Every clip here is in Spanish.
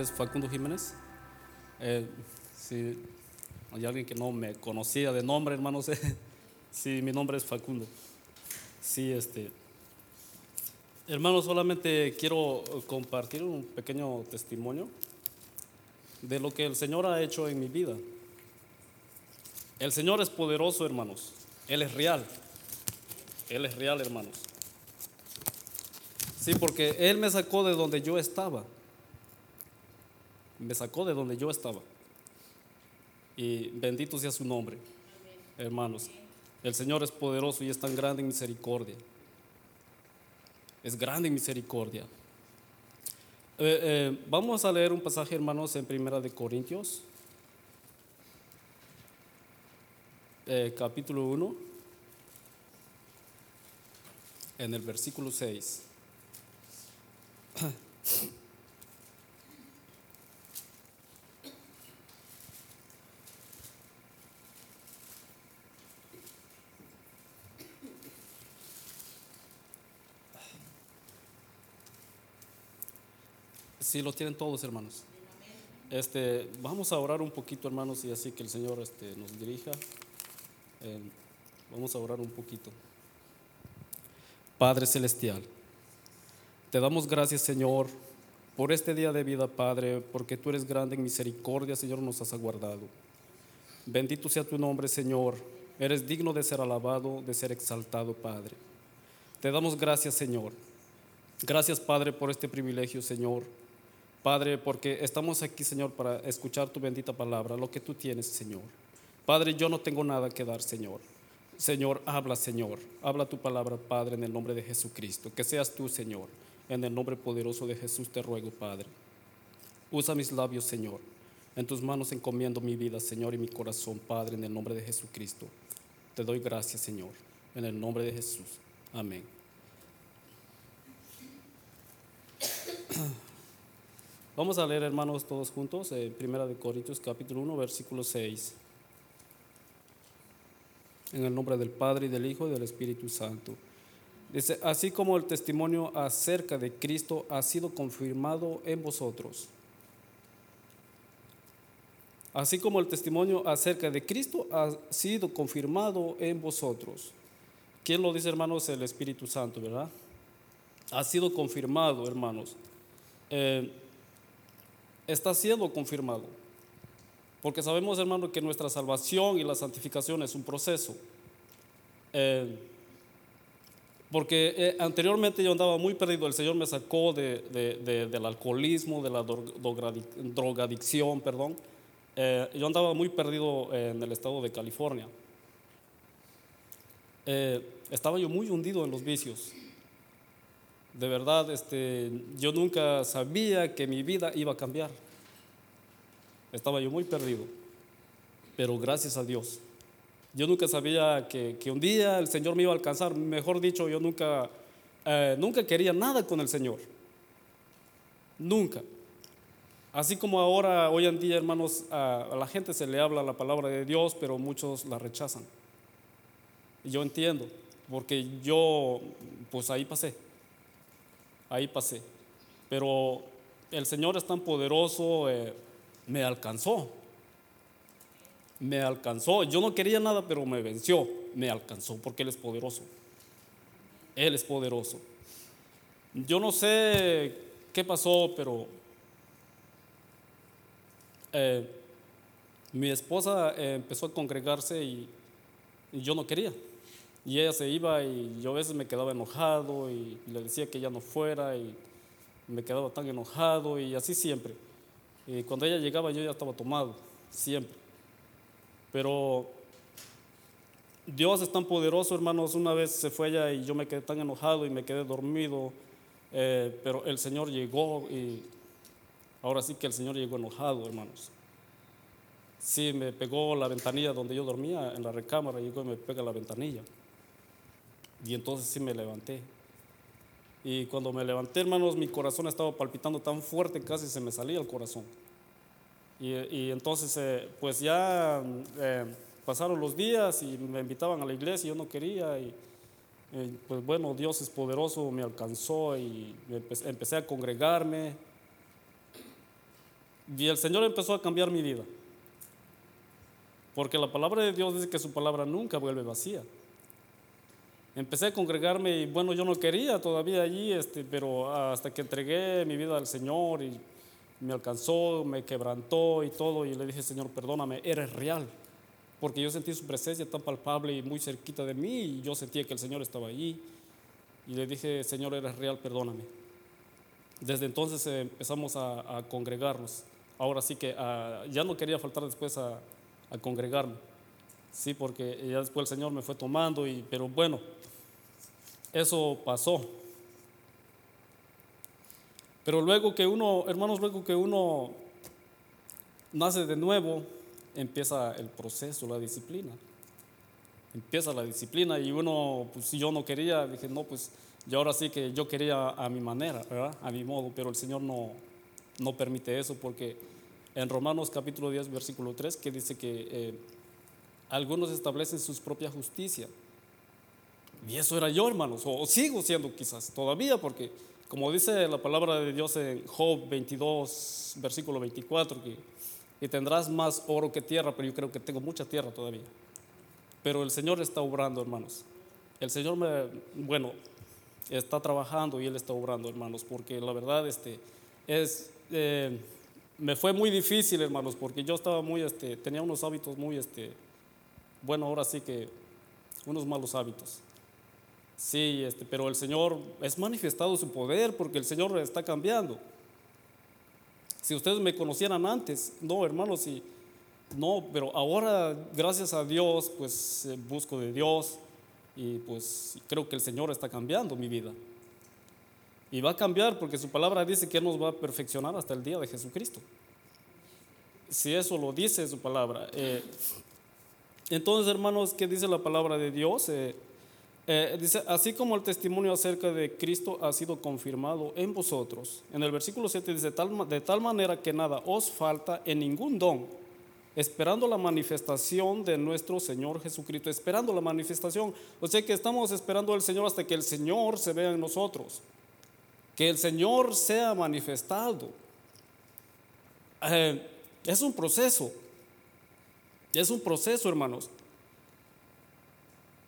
es Facundo Jiménez. Eh, si hay alguien que no me conocía de nombre, hermanos, sí, mi nombre es Facundo. Sí, este. Hermanos, solamente quiero compartir un pequeño testimonio de lo que el Señor ha hecho en mi vida. El Señor es poderoso, hermanos. Él es real. Él es real, hermanos. Sí, porque Él me sacó de donde yo estaba. Me sacó de donde yo estaba. Y bendito sea su nombre, hermanos. El Señor es poderoso y es tan grande en misericordia. Es grande en misericordia. Eh, eh, vamos a leer un pasaje, hermanos, en Primera de Corintios, eh, capítulo 1, en el versículo 6. Sí, lo tienen todos, hermanos. Este, vamos a orar un poquito, hermanos, y así que el Señor este, nos dirija. Eh, vamos a orar un poquito. Padre Celestial, te damos gracias, Señor, por este día de vida, Padre, porque tú eres grande en misericordia, Señor, nos has aguardado. Bendito sea tu nombre, Señor. Eres digno de ser alabado, de ser exaltado, Padre. Te damos gracias, Señor. Gracias, Padre, por este privilegio, Señor. Padre, porque estamos aquí, Señor, para escuchar tu bendita palabra, lo que tú tienes, Señor. Padre, yo no tengo nada que dar, Señor. Señor, habla, Señor. Habla tu palabra, Padre, en el nombre de Jesucristo. Que seas tú, Señor. En el nombre poderoso de Jesús te ruego, Padre. Usa mis labios, Señor. En tus manos encomiendo mi vida, Señor, y mi corazón, Padre, en el nombre de Jesucristo. Te doy gracias, Señor. En el nombre de Jesús. Amén. Vamos a leer, hermanos, todos juntos, en Primera de Corintios capítulo 1, versículo 6. En el nombre del Padre y del Hijo y del Espíritu Santo. Dice, así como el testimonio acerca de Cristo ha sido confirmado en vosotros. Así como el testimonio acerca de Cristo ha sido confirmado en vosotros. ¿Quién lo dice, hermanos? El Espíritu Santo, ¿verdad? Ha sido confirmado, hermanos. Eh, está siendo confirmado. Porque sabemos, hermano, que nuestra salvación y la santificación es un proceso. Eh, porque eh, anteriormente yo andaba muy perdido, el Señor me sacó del alcoholismo, de la drogadicción, perdón. Eh, yo andaba muy perdido en el estado de California. estaba yo muy hundido en los vicios. De verdad, este, yo nunca sabía que mi vida iba a cambiar. Estaba yo muy perdido. Pero gracias a Dios. Yo nunca sabía que, un día el Señor me iba a alcanzar. Mejor dicho, yo nunca, eh, nunca quería nada con el Señor. Nunca. Así como ahora, hoy en día, hermanos, a, a la gente se le habla la palabra de Dios, pero muchos la rechazan. Y yo entiendo, porque yo, pues ahí pasé ahí pasé. Pero el Señor es tan poderoso, eh, me alcanzó. Me alcanzó. Yo no quería nada, pero me venció. Me alcanzó porque Él es poderoso. Él es poderoso. Yo no sé qué pasó, pero eh, mi esposa eh, empezó a congregarse y yo no quería. Y ella se iba y yo a veces me quedaba enojado y, le decía que ella no fuera y me quedaba tan enojado y así siempre. Y cuando ella llegaba yo ya estaba tomado, siempre. Pero Dios es tan poderoso, hermanos. Una vez se fue ella y yo me quedé tan enojado y me quedé dormido. Eh, pero el Señor llegó y ahora sí que el Señor llegó enojado, hermanos. Sí, me pegó la ventanilla donde yo dormía, en la recámara, llegó y me pega la ventanilla. Y entonces sí me levanté. Y cuando me levanté, hermanos, mi corazón estaba palpitando tan fuerte, casi se me salía el corazón. Y, entonces, eh, pues ya eh, pasaron los días y me invitaban a la iglesia y yo no quería. Y, pues bueno, Dios es poderoso, me alcanzó y empecé, a congregarme. Y el Señor empezó a cambiar mi vida. Porque la palabra de Dios dice que su palabra nunca vuelve vacía. Empecé a congregarme y bueno, yo no quería todavía allí, este, pero hasta que entregué mi vida al Señor y me alcanzó, me quebrantó y todo, y le dije, Señor, perdóname, eres real. Porque yo sentí su presencia tan palpable y muy cerquita de mí y yo sentía que el Señor estaba allí. Y le dije, Señor, eres real, perdóname. Desde entonces empezamos a, congregarnos. Ahora sí que ah, ya no quería faltar después a, a congregarme. Sí, porque ya después el Señor me fue tomando, y, pero bueno, eso pasó. Pero luego que uno, hermanos, luego que uno nace de nuevo, empieza el proceso, la disciplina. Empieza la disciplina y uno, pues si yo no quería, dije, no, pues y ahora sí que yo quería a mi manera, ¿verdad? A mi modo, pero el Señor no, no permite eso porque en Romanos capítulo 10, versículo 3, que dice que eh, algunos establecen su propia justicia. Y eso era yo, hermanos, o, sigo siendo quizás todavía, porque como dice la palabra de Dios en Job 22, versículo 24, que, que tendrás más oro que tierra, pero yo creo que tengo mucha tierra todavía. Pero el Señor está obrando, hermanos. El Señor me, bueno, está trabajando y Él está obrando, hermanos, porque la verdad este, es... Eh, me fue muy difícil, hermanos, porque yo estaba muy, este, tenía unos hábitos muy, este, bueno, ahora sí que unos malos hábitos. Sí, este, pero el Señor es manifestado su poder porque el Señor está cambiando. Si ustedes me conocieran antes, no, hermanos, sí, no, pero ahora, gracias a Dios, pues eh, busco de Dios y pues creo que el Señor está cambiando mi vida. Y va a cambiar porque su palabra dice que nos va a perfeccionar hasta el día de Jesucristo. Si eso lo dice su palabra. Eh, entonces, hermanos, ¿qué dice la palabra de Dios? Eh, eh, dice, así como el testimonio acerca de Cristo ha sido confirmado en vosotros. En el versículo 7 dice, tal, de tal manera que nada os falta en ningún don, esperando la manifestación de nuestro Señor Jesucristo, esperando la manifestación. O sea que estamos esperando al Señor hasta que el Señor se vea en nosotros que el Señor sea manifestado. Eh, es un proceso, es un proceso, hermanos.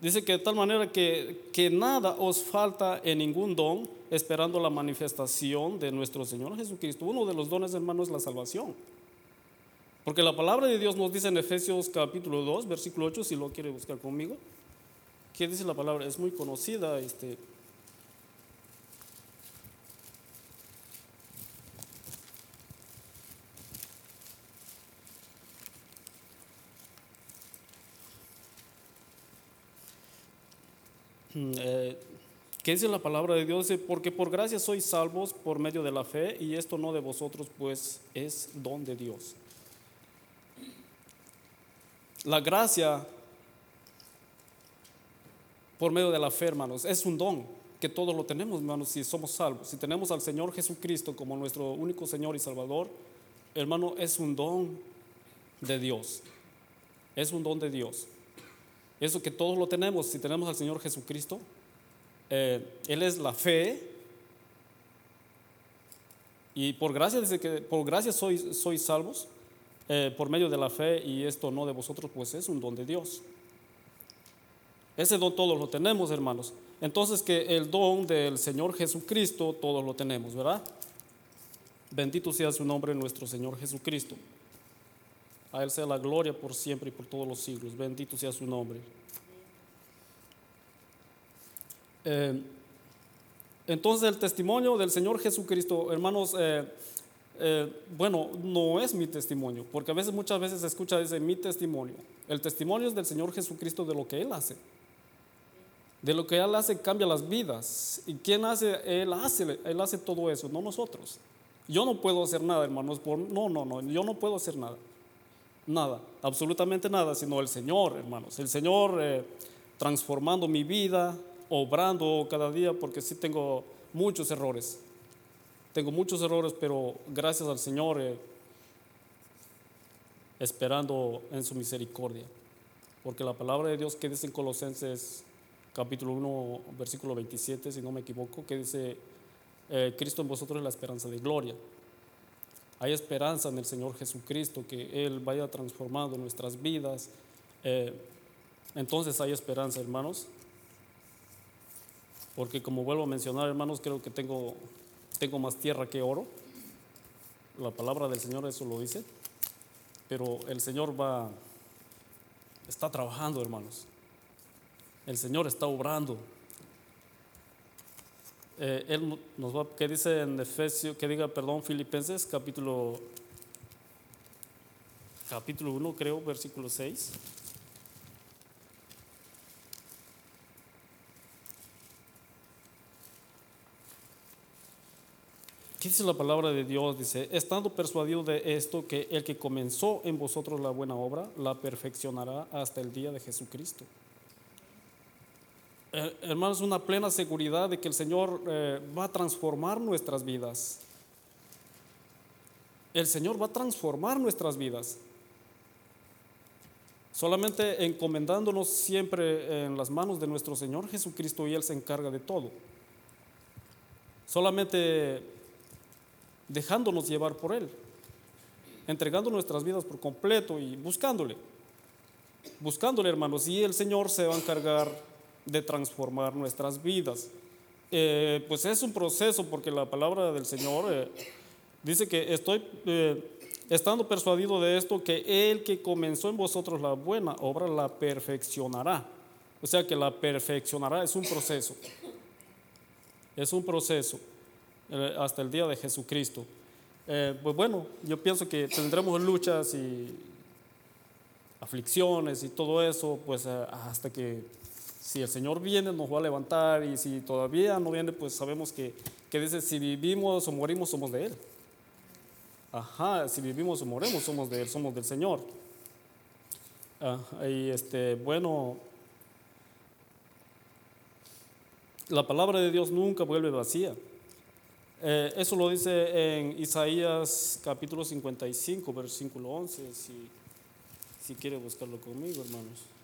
Dice que de tal manera que, que nada os falta en ningún don, esperando la manifestación de nuestro Señor Jesucristo. Uno de los dones, hermanos, es la salvación. Porque la palabra de Dios nos dice en Efesios capítulo 2, versículo 8, si lo quiere buscar conmigo. ¿Qué dice la palabra? Es muy conocida. Este, eh, ¿Qué dice la palabra de Dios? Porque por gracia sois salvos por medio de la fe y esto no de vosotros, pues es don de Dios. La gracia por medio de la fe, hermanos, es un don que todos lo tenemos, hermanos, si somos salvos. Si tenemos al Señor Jesucristo como nuestro único Señor y Salvador, hermano, es un don de Dios. Es un don de Dios. Eso que todos lo tenemos, si tenemos al Señor Jesucristo, eh, Él es la fe. Y por gracia, dice que por gracia sois, salvos, eh, por medio de la fe, y esto no de vosotros, pues es un don de Dios. Ese don todos lo tenemos, hermanos. Entonces que el don del Señor Jesucristo todos lo tenemos, ¿verdad? Bendito sea su nombre nuestro Señor Jesucristo. A Él sea la gloria por siempre y por todos los siglos. Bendito sea su nombre. Eh, entonces el testimonio del Señor Jesucristo, hermanos, eh, eh, bueno, no es mi testimonio, porque a veces, muchas veces se escucha ese mi testimonio. El testimonio es del Señor Jesucristo de lo que Él hace. De lo que Él hace cambia las vidas. ¿Y quién hace? Él hace, Él hace todo eso, no nosotros. Yo no puedo hacer nada, hermanos. No, no, no, yo no puedo hacer nada. Nada, absolutamente nada, sino el Señor, hermanos. El Señor eh, transformando mi vida, obrando cada día, porque sí tengo muchos errores. Tengo muchos errores, pero gracias al Señor, eh, esperando en su misericordia. Porque la palabra de Dios que dice en Colosenses capítulo 1, versículo 27, si no me equivoco, que dice, eh, Cristo en vosotros es la esperanza de gloria. Hay esperanza en el Señor Jesucristo, que Él vaya transformando nuestras vidas. Eh, entonces hay esperanza, hermanos. Porque como vuelvo a mencionar, hermanos, creo que tengo, tengo más tierra que oro. La palabra del Señor eso lo dice. Pero el Señor va, está trabajando, hermanos. El Señor está obrando. Eh, él nos va, ¿qué dice en Efesios? Que diga, perdón, Filipenses, capítulo, capítulo 1, creo, versículo 6. ¿Qué dice la palabra de Dios? Dice, estando persuadido de esto, que el que comenzó en vosotros la buena obra, la perfeccionará hasta el día de Jesucristo. Eh, hermanos, una plena seguridad de que el Señor eh, va a transformar nuestras vidas. El Señor va a transformar nuestras vidas. Solamente encomendándonos siempre en las manos de nuestro Señor Jesucristo y Él se encarga de todo. Solamente dejándonos llevar por Él, entregando nuestras vidas por completo y buscándole, buscándole hermanos, y el Señor se va a encargar de transformar nuestras vidas. Eh, pues es un proceso porque la palabra del Señor eh, dice que estoy eh, estando persuadido de esto, que el que comenzó en vosotros la buena obra la perfeccionará. O sea que la perfeccionará es un proceso. Es un proceso. Hasta el día de Jesucristo. Pues bueno, yo pienso que tendremos luchas y aflicciones y todo eso, pues hasta que si el Señor viene nos va a levantar y si todavía no viene, pues sabemos que, que dice, si vivimos o morimos somos de Él. Ajá, si vivimos o morimos somos de Él, somos del Señor. y este, bueno, la palabra de Dios nunca vuelve vacía. Eh, eso lo dice en Isaías capítulo 55, versículo 11, si, si quiere buscarlo conmigo, hermanos.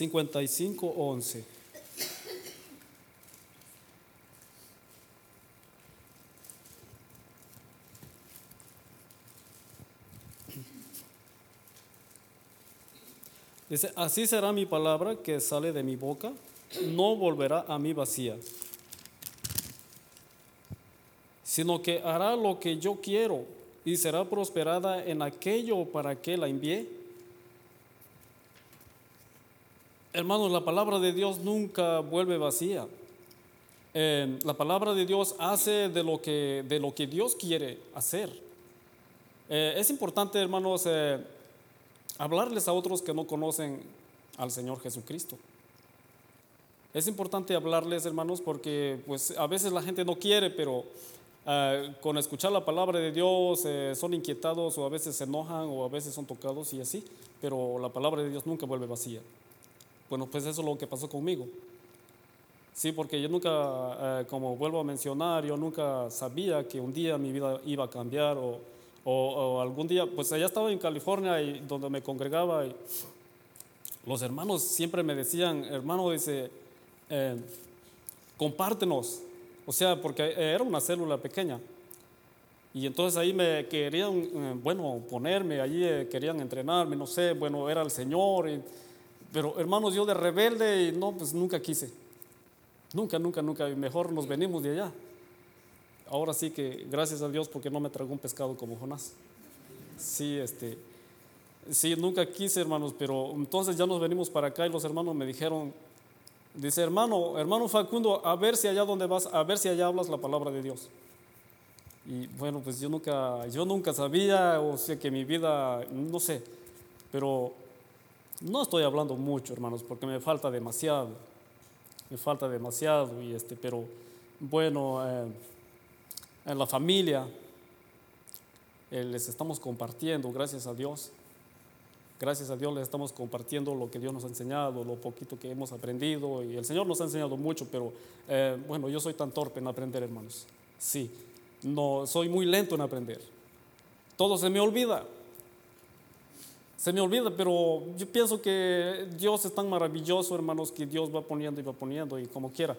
Cincuenta y cinco once. Dice, así será mi palabra que sale de mi boca, no volverá a mí vacía, sino que hará lo que yo quiero y será prosperada en aquello para que la envié. Hermanos, la palabra de Dios nunca vuelve vacía. Eh, la palabra de Dios hace de lo que, de lo que Dios quiere hacer. Eh, es importante, hermanos, eh, hablarles a otros que no conocen al Señor Jesucristo. Es importante hablarles, hermanos, porque pues a veces la gente no quiere, pero con escuchar la palabra de Dios son inquietados o a veces se enojan o a veces son tocados y así, pero la palabra de Dios nunca vuelve vacía. Bueno, pues eso es lo que pasó conmigo. Sí, porque yo nunca, eh, como vuelvo a mencionar, yo nunca sabía que un día mi vida iba a cambiar o, o, algún día, pues allá estaba en California y donde me congregaba y los hermanos siempre me decían, hermano, dice, eh, compártenos. O sea, porque era una célula pequeña. Y entonces ahí me querían, eh, bueno, ponerme, allí eh, querían entrenarme, no sé, bueno, era el Señor. Pero hermanos, yo de rebelde y no, pues nunca quise. Nunca, nunca, nunca. Mejor nos venimos de allá ahora sí que gracias a Dios porque no me tragó un pescado como Jonás. Sí, este, sí, nunca quise, hermanos, pero entonces ya nos venimos para acá y los hermanos me dijeron, dice, hermano, hermano Facundo, a ver si allá donde vas, a ver si allá hablas la palabra de Dios. Y bueno, pues yo nunca, yo nunca sabía, o sea que mi vida, no sé, pero no estoy hablando mucho, hermanos, porque me falta demasiado, me falta demasiado, y este, pero bueno, eh, en la familia. Eh, les estamos compartiendo, gracias a Dios. Gracias a Dios les estamos compartiendo lo que Dios nos ha enseñado, lo poquito que hemos aprendido. Y el Señor nos ha enseñado mucho, pero eh, bueno, yo soy tan torpe en aprender, hermanos. Sí, no, soy muy lento en aprender. Todo se me olvida. Se me olvida, pero yo pienso que Dios es tan maravilloso, hermanos, que Dios va poniendo y va poniendo y como quiera.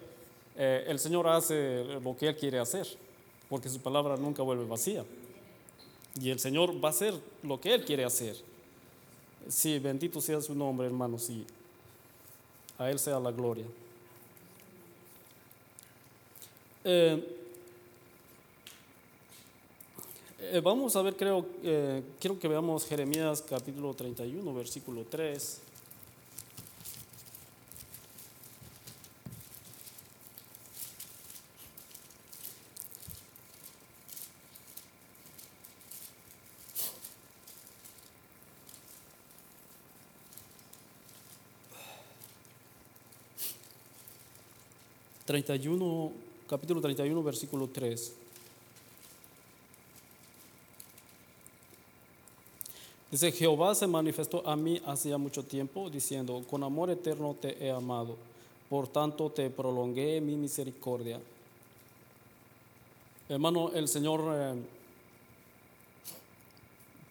Eh, el Señor hace lo que Él quiere hacer, porque su palabra nunca vuelve vacía. Y el Señor va a hacer lo que Él quiere hacer. Sí, bendito sea su nombre, hermanos, y a Él sea la gloria. Eh, eh, vamos a ver, creo, eh, quiero que veamos Jeremías capítulo 31, versículo 3. capítulo 31, versículo 3. Dice, Jehová se manifestó a mí hacía mucho tiempo, diciendo, con amor eterno te he amado, por tanto te prolongué mi misericordia. Hermano, el Señor eh,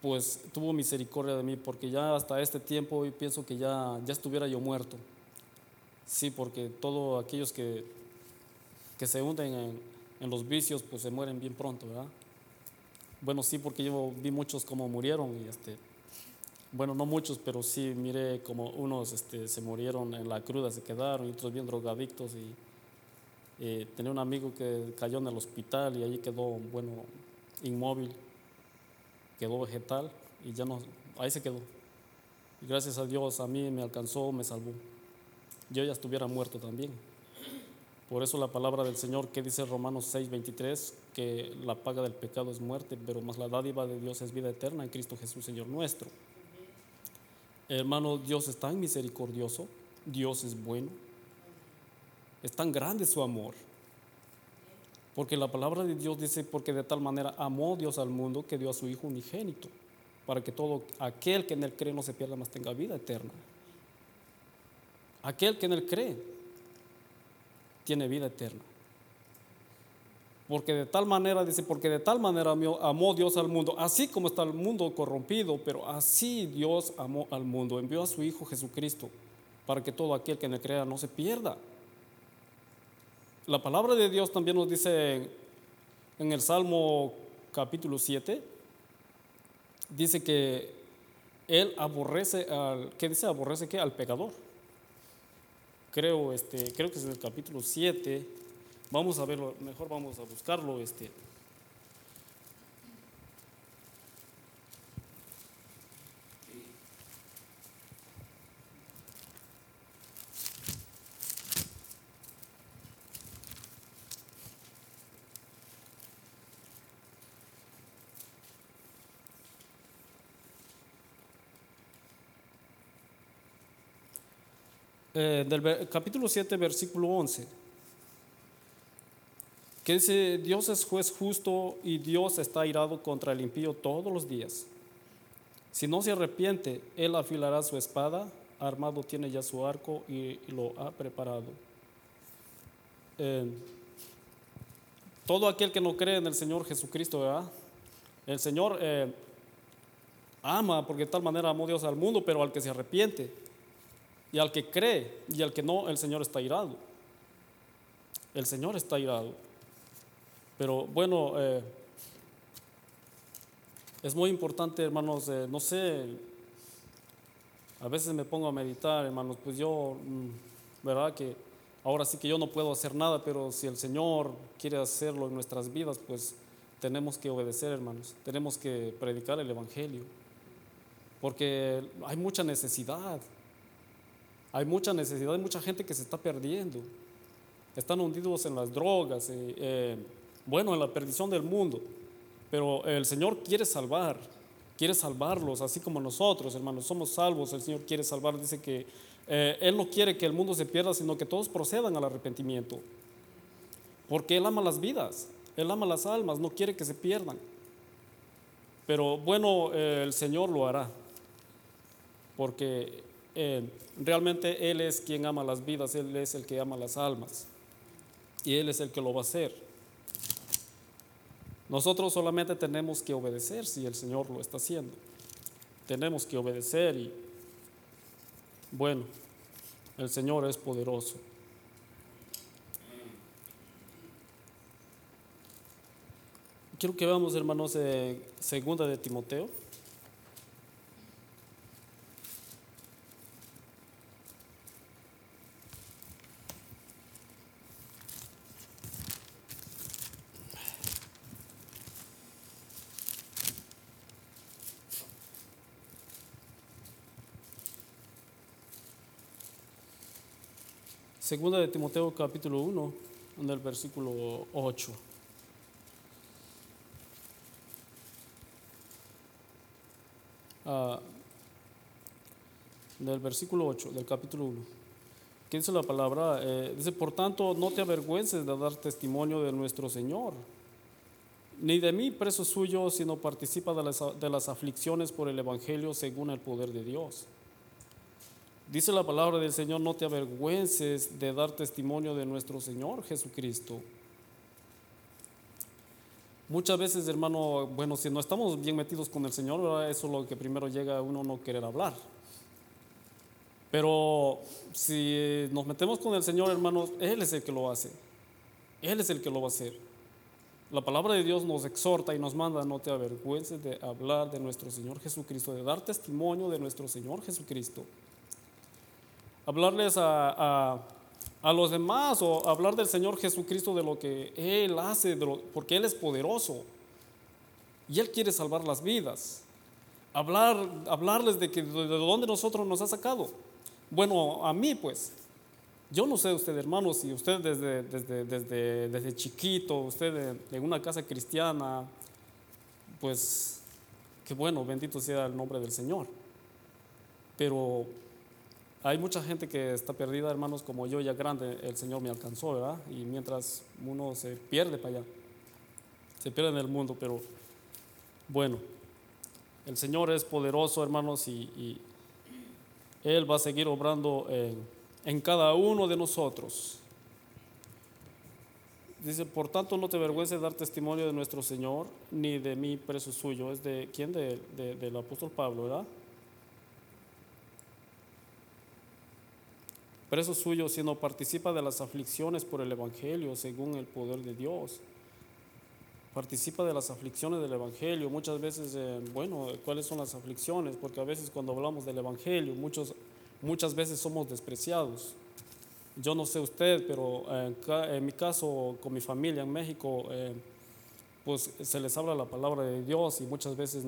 pues tuvo misericordia de mí, porque ya hasta este tiempo yo pienso que ya, ya estuviera yo muerto. Sí, porque todos aquellos que, que se hunden en, en los vicios, pues se mueren bien pronto, ¿verdad? Bueno, sí, porque yo vi muchos como murieron y este, bueno, no muchos, pero sí miré como unos este, se murieron en la cruda, se quedaron, y otros bien drogadictos. Y eh, tenía un amigo que cayó en el hospital y ahí quedó, bueno, inmóvil, quedó vegetal y ya no, ahí se quedó. Y gracias a Dios a mí me alcanzó, me salvó. Yo ya estuviera muerto también. Por eso la palabra del Señor que dice Romanos 6, 23, que la paga del pecado es muerte, pero más la dádiva de Dios es vida eterna en Cristo Jesús, Señor nuestro. Hermano, Dios es tan misericordioso, Dios es bueno, es tan grande su amor. Porque la palabra de Dios dice, porque de tal manera amó Dios al mundo que dio a su Hijo unigénito, para que todo aquel que en él cree no se pierda, más tenga vida eterna. Aquel que en él cree tiene vida eterna. Porque de tal manera, dice, porque de tal manera amó Dios al mundo, así como está el mundo corrompido, pero así Dios amó al mundo, envió a su Hijo Jesucristo, para que todo aquel que él crea no se pierda. La palabra de Dios también nos dice en el Salmo capítulo 7, dice que Él aborrece al, ¿qué dice? Aborrece qué? Al pecador. Creo, este, creo que es en el capítulo 7 Vamos a verlo, mejor vamos a buscarlo. Este. Eh, del capítulo 7, versículo 11 que dice, Dios es juez justo y Dios está airado contra el impío todos los días. Si no se arrepiente, Él afilará su espada, armado tiene ya su arco y, lo ha preparado. Eh, todo aquel que no cree en el Señor Jesucristo. El Señor eh, ama, porque de tal manera amó Dios al mundo, pero al que se arrepiente y al que cree y al que no, el Señor está irado. El Señor está irado. Pero bueno, eh, es muy importante, hermanos, eh, no sé, a veces me pongo a meditar, hermanos, pues yo, mm, ¿verdad? Que ahora sí que yo no puedo hacer nada, pero si el Señor quiere hacerlo en nuestras vidas, pues tenemos que obedecer, hermanos, tenemos que predicar el Evangelio, porque hay mucha necesidad, hay mucha necesidad, hay mucha gente que se está perdiendo, están hundidos en las drogas. Eh, bueno, en la perdición del mundo, pero el Señor quiere salvar, quiere salvarlos, así como nosotros, hermanos, somos salvos, el Señor quiere salvar, dice que eh, Él no quiere que el mundo se pierda, sino que todos procedan al arrepentimiento, porque Él ama las vidas, Él ama las almas, no quiere que se pierdan. Pero bueno, eh, el Señor lo hará, porque eh, realmente Él es quien ama las vidas, Él es el que ama las almas, y Él es el que lo va a hacer. Nosotros solamente tenemos que obedecer si el Señor lo está haciendo. Tenemos que obedecer y, bueno, el Señor es poderoso. Quiero que veamos, hermanos, eh, segunda de Timoteo. Segunda de Timoteo capítulo 1, en el versículo 8. Ah, del versículo 8 del capítulo 1. ¿Qué dice la palabra? Eh, dice, por tanto, no te avergüences de dar testimonio de nuestro Señor, ni de mí preso suyo, sino participa de las, de las aflicciones por el Evangelio según el poder de Dios Dice la palabra del Señor, no te avergüences de dar testimonio de nuestro Señor Jesucristo. Muchas veces, hermano, bueno, si no estamos bien metidos con el Señor, eso es lo que primero llega a uno no querer hablar. Pero si nos metemos con el Señor, hermanos, Él es el que lo hace. Él es el que lo va a hacer. La palabra de Dios nos exhorta y nos manda, no te avergüences de hablar de nuestro Señor Jesucristo, de dar testimonio de nuestro Señor Jesucristo hablarles a, los demás o hablar del Señor Jesucristo de lo que Él hace, porque Él es poderoso y Él quiere salvar las vidas. Hablar, hablarles de, que, de dónde nosotros nos ha sacado. Bueno, a mí pues, yo no sé usted hermano, si usted desde, desde, desde, desde chiquito, usted en una casa cristiana, pues, qué bueno, bendito sea el nombre del Señor. Pero hay mucha gente que está perdida, hermanos, como yo ya grande, el Señor me alcanzó, ¿verdad? Y mientras uno se pierde para allá, se pierde en el mundo, pero bueno, el Señor es poderoso, hermanos, y, Él va a seguir obrando en, en cada uno de nosotros. Dice, por tanto no te avergüences de dar testimonio de nuestro Señor, ni de mí preso suyo. Es de quién? De, del apóstol Pablo, ¿verdad? Preso suyo, sino participa de las aflicciones por el Evangelio según el poder de Dios. Participa de las aflicciones del Evangelio. Muchas veces, eh, bueno, ¿cuáles son las aflicciones? Porque a veces cuando hablamos del Evangelio, muchos, muchas veces somos despreciados. Yo no sé usted, pero en, en mi caso, con mi familia en México, eh, pues se les habla la palabra de Dios y muchas veces,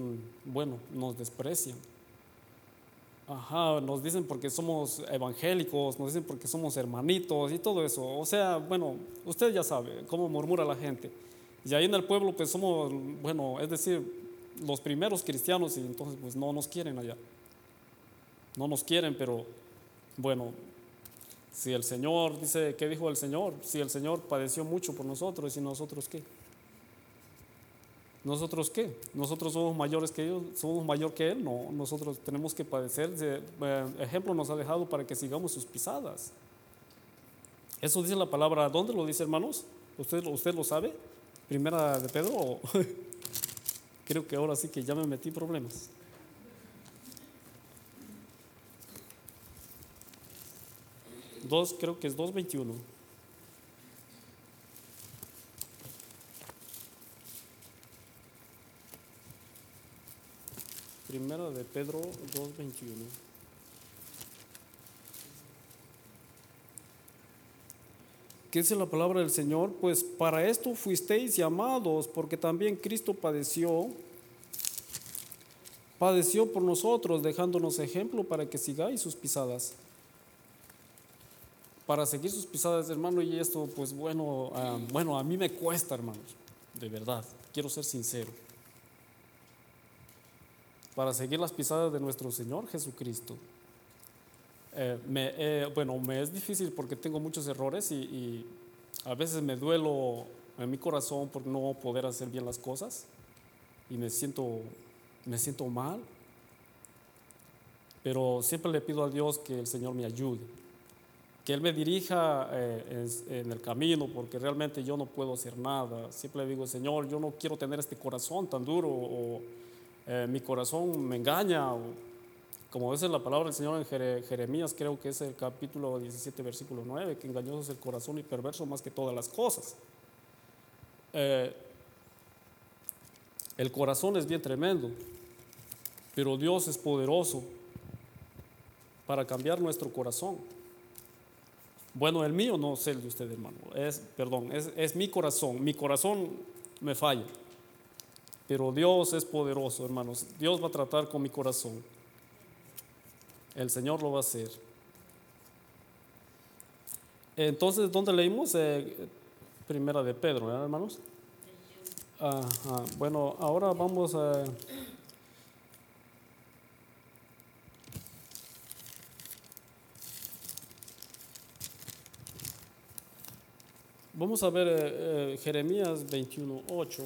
bueno, nos desprecian. Ajá, nos dicen porque somos evangélicos, nos dicen porque somos hermanitos y todo eso. O sea, bueno, usted ya sabe cómo murmura la gente. Y ahí en el pueblo pues somos, bueno, es decir, los primeros cristianos y entonces pues no nos quieren allá. No nos quieren, pero bueno, si el Señor, dice, ¿qué dijo el Señor? Si el Señor padeció mucho por nosotros y nosotros qué. ¿Nosotros qué? ¿Nosotros somos mayores que ellos? ¿Somos mayor que Él? No, nosotros tenemos que padecer. Eh, ejemplo nos ha dejado para que sigamos sus pisadas. Eso dice la palabra. ¿Dónde lo dice, hermanos? ¿Usted, usted lo sabe? ¿Primera de Pedro? Creo que ahora sí que ya me metí problemas. Dos, creo que es 2.21. Primero de Pedro 2.21. ¿Qué dice la palabra del Señor? Pues para esto fuisteis llamados, porque también Cristo padeció, padeció por nosotros, dejándonos ejemplo para que sigáis sus pisadas. Para seguir sus pisadas, hermano, y esto, pues bueno, ah, bueno, a mí me cuesta, hermanos, de verdad, quiero ser sincero para seguir las pisadas de nuestro Señor Jesucristo. Eh, bueno, me es difícil porque tengo muchos errores y, a veces me duelo en mi corazón por no poder hacer bien las cosas y me siento, me siento mal. Pero siempre le pido a Dios que el Señor me ayude. que Él me dirija eh, en, el camino, porque realmente yo no puedo hacer nada. Siempre le digo, Señor, yo no quiero tener este corazón tan duro, o eh, mi corazón me engaña, como dice la palabra del Señor en Jeremías, creo que es el capítulo 17, versículo 9, que engañoso es el corazón y perverso más que todas las cosas. Eh, el corazón es bien tremendo, pero Dios es poderoso para cambiar nuestro corazón. Bueno, el mío no sé el de usted, hermano. Es, perdón, es, es mi corazón. Mi corazón me falla. Pero Dios es poderoso, hermanos. Dios va a tratar con mi corazón. El Señor lo va a hacer. Entonces, ¿dónde leímos? Eh, primera de Pedro, hermanos? Bueno, ahora vamos a... Vamos a ver eh, eh, Jeremías 21, 8.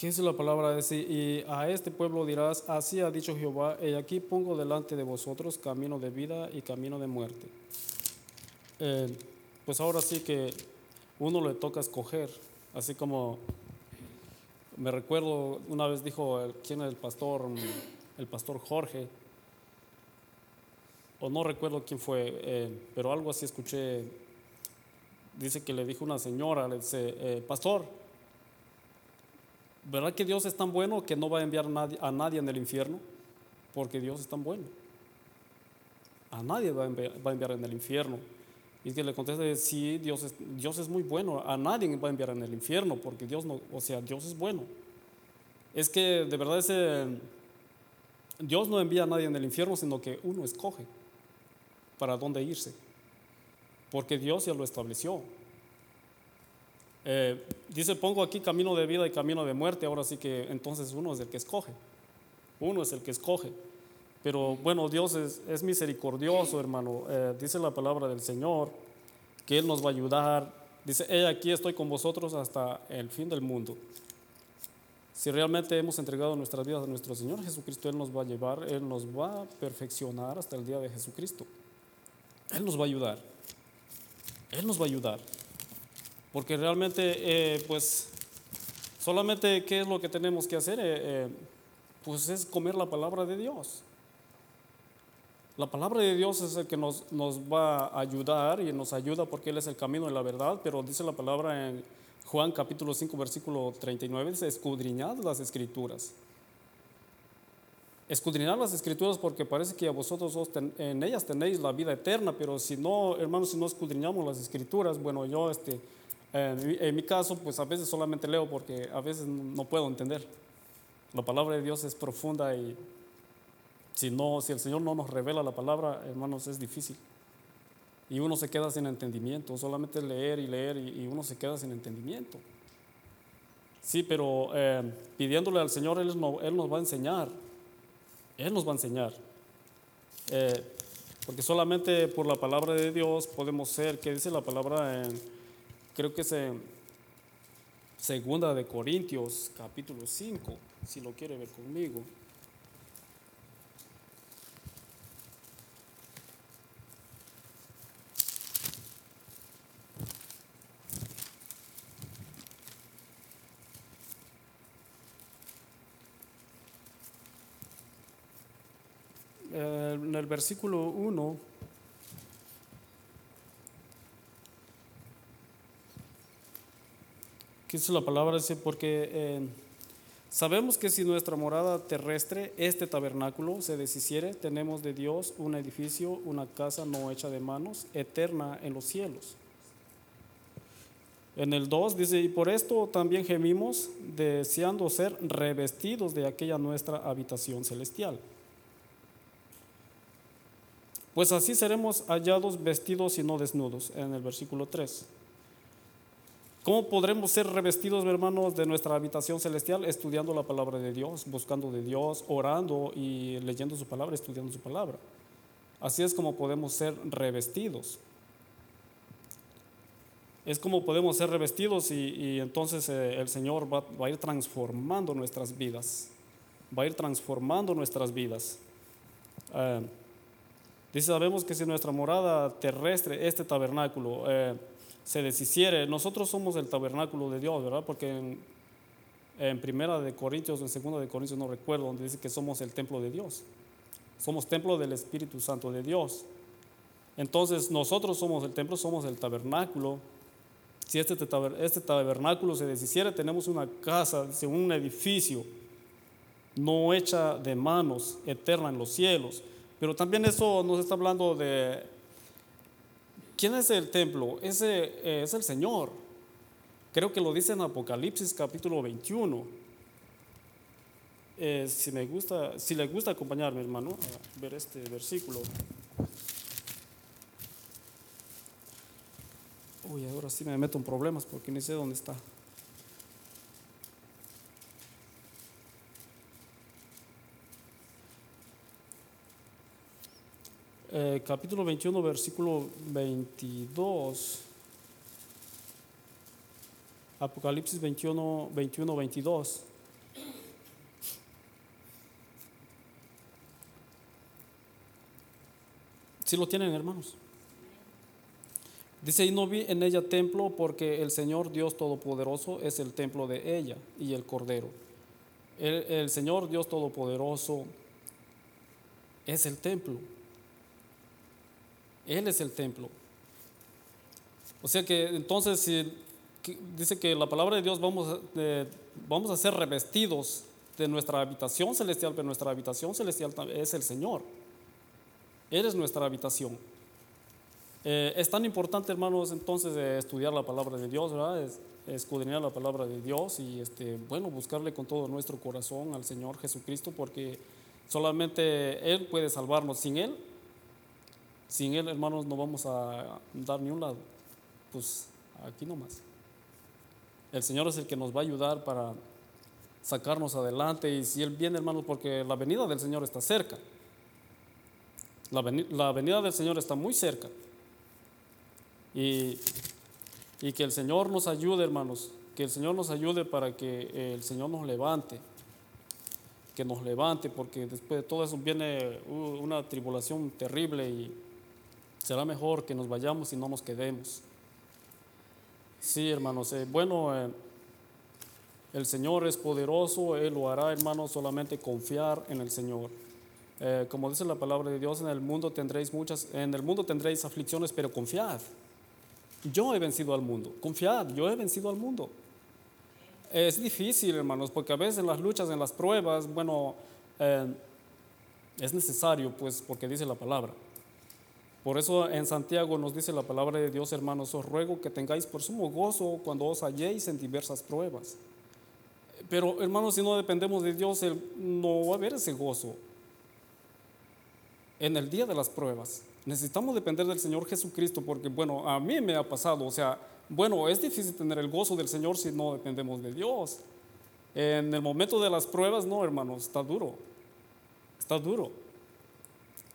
¿Qué es la palabra? de y a este pueblo dirás, así ha dicho Jehová, y aquí pongo delante de vosotros camino de vida y camino de muerte. Eh, pues ahora sí que uno le toca escoger, así como me recuerdo una vez dijo, ¿quién es el pastor? El pastor Jorge, o no recuerdo quién fue, eh, pero algo así escuché, dice que le dijo una señora, le dice, eh, pastor, ¿Verdad que Dios es tan bueno que no va a enviar a nadie, en el infierno? Porque Dios es tan bueno. A nadie va a enviar, en el infierno. Y que le contesta, sí, Dios es, Dios es muy bueno. A nadie va a enviar en el infierno porque Dios no, o sea, Dios es bueno. Es que de verdad ese, Dios no envía a nadie en el infierno, sino que uno escoge para dónde irse. Porque Dios ya lo estableció. Eh, dice, pongo aquí camino de vida y camino de muerte, ahora sí que entonces uno es el que escoge, uno es el que escoge. Pero bueno, Dios es, misericordioso, hermano. Eh, dice la palabra del Señor que Él nos va a ayudar. Dice, he aquí estoy con vosotros hasta el fin del mundo. Si realmente hemos entregado nuestras vidas a nuestro Señor Jesucristo, Él nos va a llevar, Él nos va a perfeccionar hasta el día de Jesucristo. Él nos va a ayudar. Él nos va a ayudar. Porque realmente, eh, pues, solamente qué es lo que tenemos que hacer, eh, eh, pues es comer la palabra de Dios. La palabra de Dios es el que nos, nos va a ayudar y nos ayuda porque Él es el camino de la verdad, pero dice la palabra en Juan capítulo 5, versículo 39, dice, escudriñad las escrituras. Escudriñad las escrituras porque parece que a vosotros en ellas tenéis la vida eterna, pero si no, hermanos, si no escudriñamos las escrituras, bueno, yo este en mi caso, pues a veces solamente leo porque a veces no puedo entender. La palabra de Dios es profunda y si, no, si el Señor no nos revela la palabra, hermanos, es difícil. Y uno se queda sin entendimiento, solamente leer y leer y, uno se queda sin entendimiento. Sí, pero eh, pidiéndole al Señor, Él, Él, nos va a enseñar. Él nos va a enseñar. Eh, porque solamente por la palabra de Dios podemos ser, que dice la palabra en creo que es en Segunda de Corintios, capítulo 5, si lo quiere ver conmigo. Eh, en el versículo 1 ¿Qué dice la palabra? Dice, porque eh, sabemos que si nuestra morada terrestre, este tabernáculo, se deshiciere, tenemos de Dios un edificio, una casa no hecha de manos, eterna en los cielos. En el 2 dice, y por esto también gemimos, deseando ser revestidos de aquella nuestra habitación celestial. Pues así seremos hallados vestidos y no desnudos, en el versículo 3. ¿Cómo podremos ser revestidos, hermanos, de nuestra habitación celestial? Estudiando la palabra de Dios, buscando de Dios, orando y leyendo su palabra, estudiando su palabra. Así es como podemos ser revestidos. Es como podemos ser revestidos y, entonces eh, el Señor va, a ir transformando nuestras vidas. Va a ir transformando nuestras vidas. Eh, dice, sabemos que si nuestra morada terrestre, este tabernáculo, eh, se deshiciere, nosotros somos el tabernáculo de Dios, ¿verdad? Porque en, en primera de Corintios, en segunda de Corintios, no recuerdo, donde dice que somos el templo de Dios. Somos templo del Espíritu Santo de Dios. Entonces nosotros somos el templo, somos el tabernáculo. Si este, este tabernáculo se deshiciera, tenemos una casa, un edificio no hecha de manos, eterna en los cielos. Pero también eso nos está hablando de quién es el templo. Ese eh, es el Señor. Creo que lo dice en Apocalipsis capítulo 21. Eh, si, me gusta, si le gusta acompañarme, hermano, a ver este versículo. Uy, ahora sí me meto en problemas porque ni sé dónde está. Eh, capítulo 21, versículo 22. Apocalipsis 21, 21, 22. Si lo tienen, hermanos? Dice, y no vi en ella templo porque el Señor Dios Todopoderoso es el templo de ella y el Cordero. El, Señor Dios Todopoderoso es el templo. Él es el templo. O sea que entonces dice que la palabra de Dios vamos, eh, vamos a ser revestidos de nuestra habitación celestial, pero nuestra habitación celestial es el Señor. Él es nuestra habitación. Eh, es tan importante, hermanos, entonces estudiar la palabra de Dios. Es, escudriñar la palabra de Dios y, este, bueno, buscarle con todo nuestro corazón al Señor Jesucristo, porque solamente Él puede salvarnos. Sin Él, sin Él, hermanos, no vamos a dar ni un lado. Pues aquí nomás. El Señor es el que nos va a ayudar para sacarnos adelante y si Él viene, hermanos, porque la venida del Señor está cerca. La, venida del Señor está muy cerca. Y, y, que el Señor nos ayude, hermanos, que el Señor nos ayude para que el Señor nos levante, que nos levante, porque después de todo eso viene una tribulación terrible y será mejor que nos vayamos y no nos quedemos. Sí, hermanos, eh, bueno, eh, el Señor es poderoso, Él lo hará, hermanos, solamente confiar en el Señor. Eh, como dice la palabra de Dios, en el mundo tendréis muchas, en el mundo tendréis aflicciones, pero confiad. Yo he vencido al mundo. Confiad, yo he vencido al mundo. Es difícil, hermanos, porque a veces en las luchas, en las pruebas, bueno, eh, es necesario, pues, porque dice la palabra. Por eso en Santiago nos dice la palabra de Dios, hermanos, os ruego que tengáis por sumo gozo cuando os halléis en diversas pruebas. Pero, hermanos, si no dependemos de Dios, no va a haber ese gozo en el día de las pruebas. Necesitamos depender del Señor Jesucristo porque, bueno, a mí me ha pasado, o sea, bueno, es difícil tener el gozo del Señor si no dependemos de Dios. En el momento de las pruebas, no, hermanos, está duro, está duro.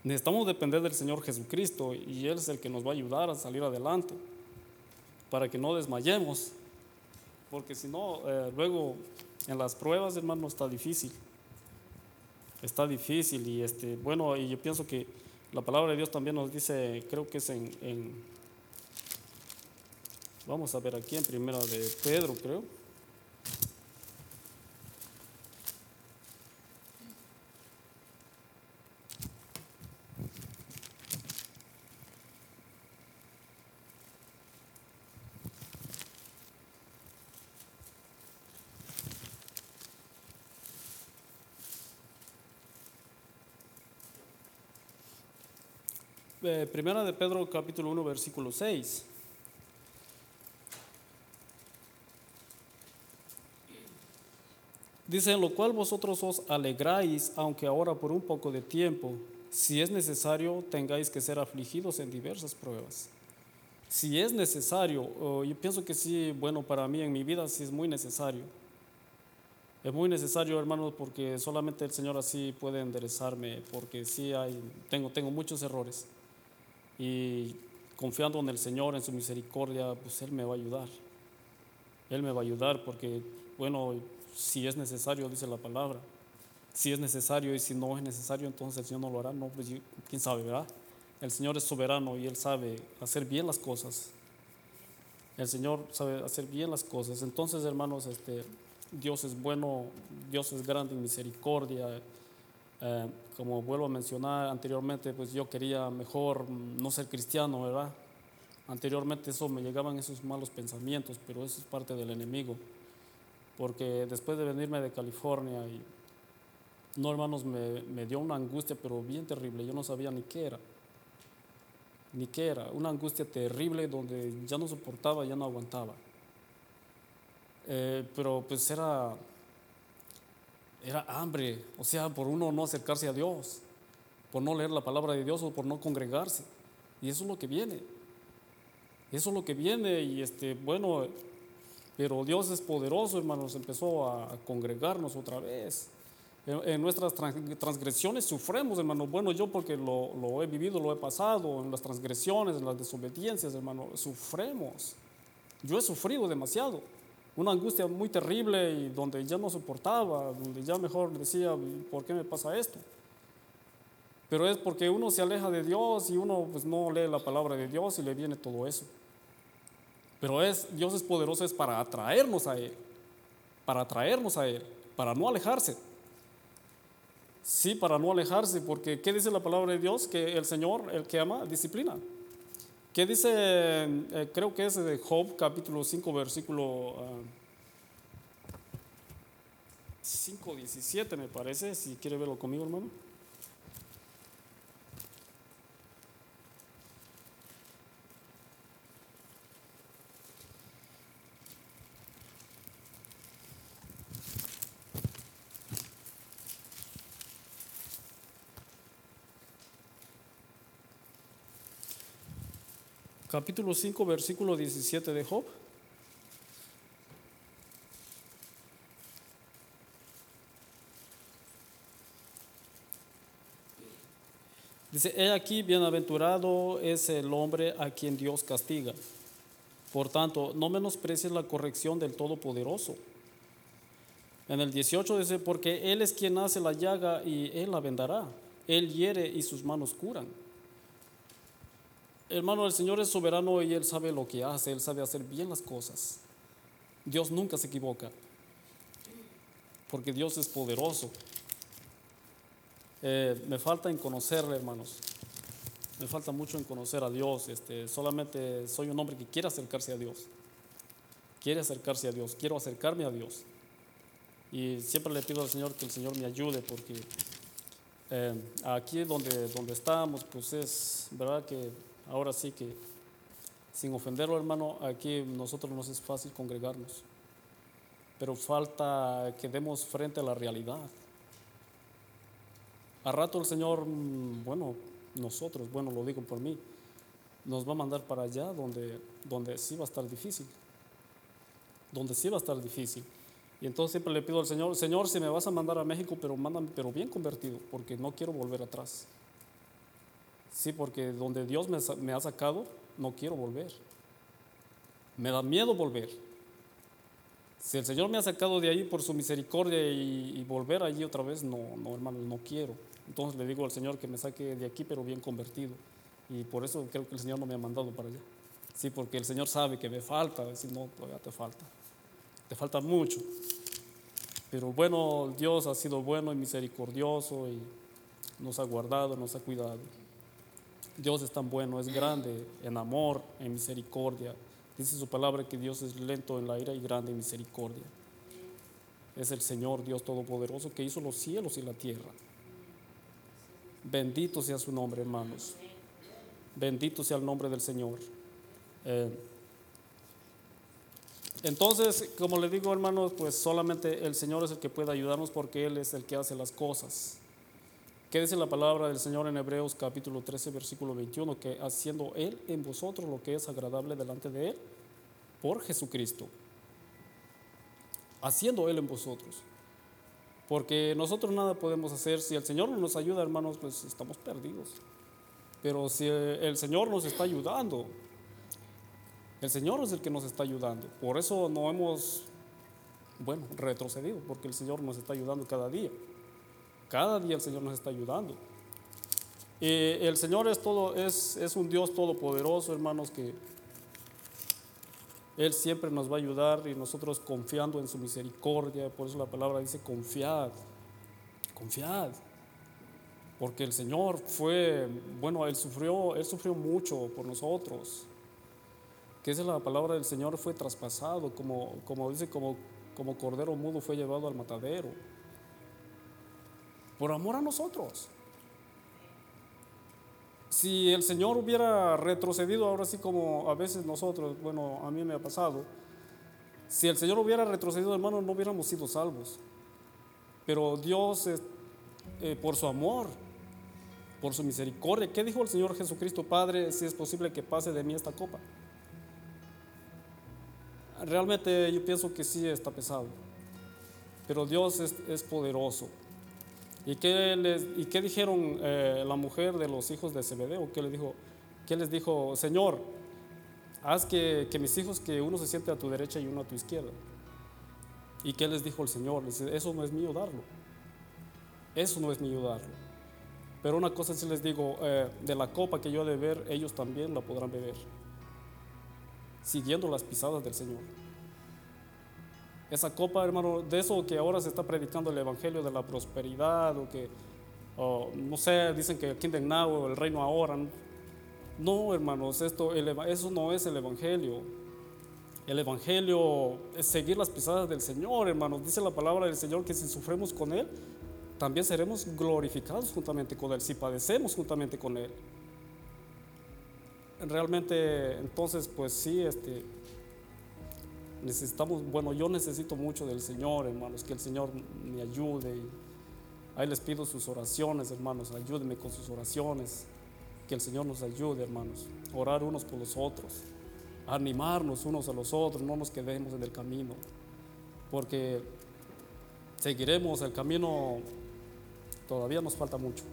Necesitamos depender del Señor Jesucristo y Él es el que nos va a ayudar a salir adelante para que no desmayemos, porque si no, eh, luego en las pruebas, hermanos, está difícil está difícil y este, bueno, y yo pienso que la palabra de Dios también nos dice, creo que es en vamos a ver aquí en primera de Pedro, creo. Eh, primera de Pedro capítulo 1 versículo 6. Dice, en lo cual vosotros os alegráis, aunque ahora por un poco de tiempo, si es necesario, tengáis que ser afligidos en diversas pruebas. si es necesario, yo pienso que sí, bueno, para mí en mi vida sí es muy necesario. Es muy necesario, hermanos, porque solamente el Señor así puede enderezarme, porque sí hay, tengo, tengo muchos errores. Y confiando en el Señor, en su misericordia, pues Él me va a ayudar. Él me va a ayudar porque, bueno, si es necesario, dice la palabra. Si es necesario y si no es necesario, entonces el Señor no lo hará. No, pues quién sabe, ¿verdad? El Señor es soberano y Él sabe hacer bien las cosas. El Señor sabe hacer bien las cosas. Entonces, hermanos, este, Dios es bueno, Dios es grande en misericordia. Eh, como vuelvo a mencionar anteriormente, pues yo quería mejor no ser cristiano, ¿verdad? Anteriormente eso me llegaban esos malos pensamientos, pero eso es parte del enemigo. Porque después de venirme de California y no hermanos, me, me dio una angustia, pero bien terrible, yo no sabía ni qué era ni qué era, una angustia terrible donde ya no soportaba, ya no aguantaba. Eh, pero pues era, era hambre, o sea, por uno no acercarse a Dios, por no leer la palabra de Dios o por no congregarse. Y eso es lo que viene. Eso es lo que viene y este, bueno, pero Dios es poderoso, hermanos, empezó a congregarnos otra vez. En, nuestras transgresiones sufremos, hermano. Bueno, yo porque lo, lo, he vivido, lo he pasado, en las transgresiones, en las desobediencias, hermano, sufremos. Yo he sufrido demasiado. Una angustia muy terrible y donde ya no soportaba, donde ya mejor decía, ¿por qué me pasa esto? Pero es porque uno se aleja de Dios y uno pues no lee la palabra de Dios y le viene todo eso. Pero es, Dios es poderoso, es para atraernos a Él, para atraernos a Él, para no alejarse. Sí, para no alejarse, porque ¿qué dice la palabra de Dios? Que el Señor, el que ama, disciplina. ¿Qué dice? Eh, creo que es de Job capítulo 5, versículo 5, ah, 17 me parece, si quiere verlo conmigo hermano. Capítulo 5, versículo 17 de Job. Dice, he aquí, bienaventurado es el hombre a quien Dios castiga. Por tanto, no menosprecies la corrección del Todopoderoso. En el 18 dice, porque Él es quien hace la llaga y Él la vendará. Él hiere y sus manos curan. Hermano, el Señor es soberano y Él sabe lo que hace, Él sabe hacer bien las cosas. Dios nunca se equivoca, porque Dios es poderoso. Eh, me falta en conocerle, hermanos. Me falta mucho en conocer a Dios. Este, solamente soy un hombre que quiere acercarse a Dios. Quiere acercarse a Dios. Quiero acercarme a Dios. Y siempre le pido al Señor que el Señor me ayude porque eh, aquí donde, donde estamos, pues es verdad que Ahora sí que, sin ofenderlo hermano, aquí nosotros nos es fácil congregarnos, pero falta que demos frente a la realidad. A rato el Señor, mm, bueno, nosotros, bueno, lo digo por mí, nos va a mandar para allá donde, donde sí va a estar difícil, donde sí va a estar difícil. Y entonces siempre le pido al Señor, Señor, si me vas a mandar a México, pero mándame, pero bien convertido, porque no quiero volver atrás. Sí, porque donde Dios me, ha sacado, no quiero volver. Me da miedo volver. Si el Señor me ha sacado de ahí por su misericordia y, volver allí otra vez, no, no, hermano, no quiero. Entonces le digo al Señor que me saque de aquí, pero bien convertido. Y por eso creo que el Señor no me ha mandado para allá. Sí, porque el Señor sabe que me falta. Decir, no, todavía te falta. Te falta mucho. Pero bueno, Dios ha sido bueno y misericordioso y nos ha guardado, nos ha cuidado. Dios es tan bueno, es grande en amor, en misericordia. Dice su palabra que Dios es lento en la ira y grande en misericordia. Es el Señor Dios Todopoderoso que hizo los cielos y la tierra. Bendito sea su nombre, hermanos. Bendito sea el nombre del Señor. Eh, entonces, como le digo, hermanos, pues solamente el Señor es el que puede ayudarnos porque Él es el que hace las cosas. ¿Qué dice la palabra del Señor en Hebreos capítulo 13, versículo 21? Que haciendo Él en vosotros lo que es agradable delante de Él por Jesucristo. Haciendo Él en vosotros. Porque nosotros nada podemos hacer. Si el Señor no nos ayuda, hermanos, pues estamos perdidos. Pero si el Señor nos está ayudando, el Señor es el que nos está ayudando. Por eso no hemos, bueno, retrocedido, porque el Señor nos está ayudando cada día. Cada día el Señor nos está ayudando. Y el Señor es, todo, es, es un Dios todopoderoso, hermanos, que Él siempre nos va a ayudar y nosotros confiando en su misericordia. Por eso la palabra dice confiad, confiad. Porque el Señor fue, bueno, Él sufrió, Él sufrió mucho por nosotros. Que esa es la palabra del Señor, fue traspasado, como, como dice, como, como cordero mudo fue llevado al matadero por amor a nosotros. Si el Señor hubiera retrocedido, ahora sí como a veces nosotros, bueno, a mí me ha pasado, si el Señor hubiera retrocedido, hermano, no hubiéramos sido salvos. Pero Dios, eh, por su amor, por su misericordia, ¿qué dijo el Señor Jesucristo, Padre, si es posible que pase de mí esta copa? Realmente yo pienso que sí está pesado, pero Dios es, es poderoso. ¿Y qué, les, y qué dijeron eh, la mujer de los hijos de Zebedeo? ¿Qué les dijo? ¿Qué les dijo? Señor, haz que, que, mis hijos, que uno se siente a tu derecha y uno a tu izquierda. ¿Y qué les dijo el Señor? Les dice, eso no es mío darlo. Eso no es mío darlo. Pero una cosa sí les digo, eh, de la copa que yo he de beber, ellos también la podrán beber. Siguiendo las pisadas del Señor. Esa copa, hermano, de eso que ahora se está predicando el evangelio de la prosperidad, o que, no sé, dicen que el kingdom now, el reino ahora. No, hermanos, esto, eso no es el evangelio. El evangelio es seguir las pisadas del Señor, hermanos. Dice la palabra del Señor que si sufrimos con Él, también seremos glorificados juntamente con Él, si padecemos juntamente con Él. Realmente, entonces, pues sí, este, necesitamos, bueno, yo necesito mucho del Señor, hermanos, que el Señor me ayude. ahí les pido sus oraciones, hermanos, ayúdenme con sus oraciones. Que el Señor nos ayude, hermanos, orar unos por los otros, animarnos unos a los otros, no nos quedemos en el camino, porque seguiremos el camino, todavía nos falta mucho.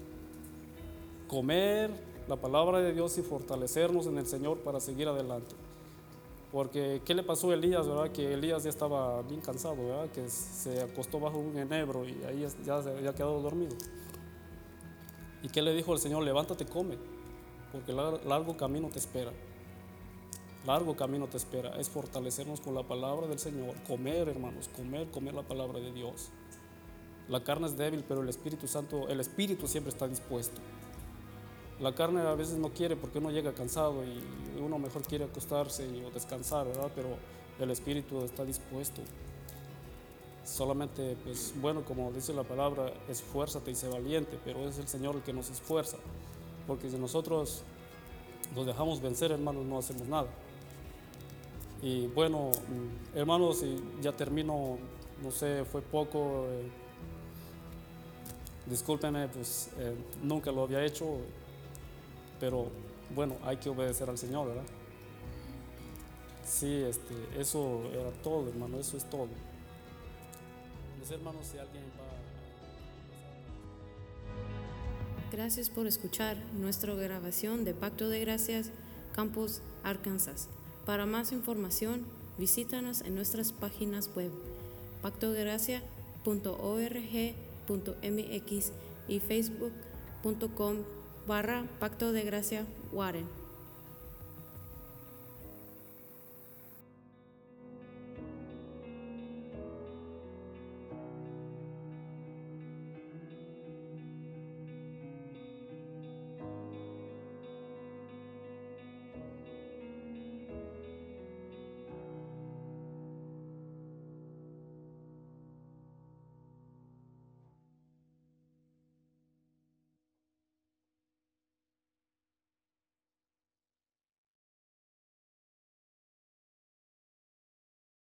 Comer la palabra de Dios y fortalecernos en el Señor para seguir adelante. Porque, ¿qué le pasó a Elías, verdad? Que Elías ya estaba bien cansado, ¿verdad? Que se acostó bajo un enebro y ahí ya había quedado dormido. ¿Y qué le dijo el Señor? Levántate, come, porque largo camino te espera. Largo camino te espera. Es fortalecernos con la palabra del Señor. Comer, hermanos, comer, comer la palabra de Dios. La carne es débil, pero el Espíritu Santo, el Espíritu siempre está dispuesto. La carne a veces no quiere porque uno llega cansado y uno mejor quiere acostarse o descansar, ¿verdad? Pero el espíritu está dispuesto. Solamente, pues bueno, como dice la palabra, esfuérzate y sé valiente, pero es el Señor el que nos esfuerza. Porque si nosotros nos dejamos vencer, hermanos, no hacemos nada. Y bueno, mm, hermanos, y ya termino, no sé, fue poco. Eh, discúlpenme, pues eh, nunca lo había hecho pero bueno, hay que obedecer al Señor, ¿verdad? Sí, este, eso era todo, hermano, eso es todo. No sé, hermano, si alguien va... Gracias por escuchar nuestra grabación de Pacto de Gracias, Campus Arkansas. Para más información, visítanos en nuestras páginas web pactodegracia.org.mx y facebook.com barra Pacto de Gracia Warren.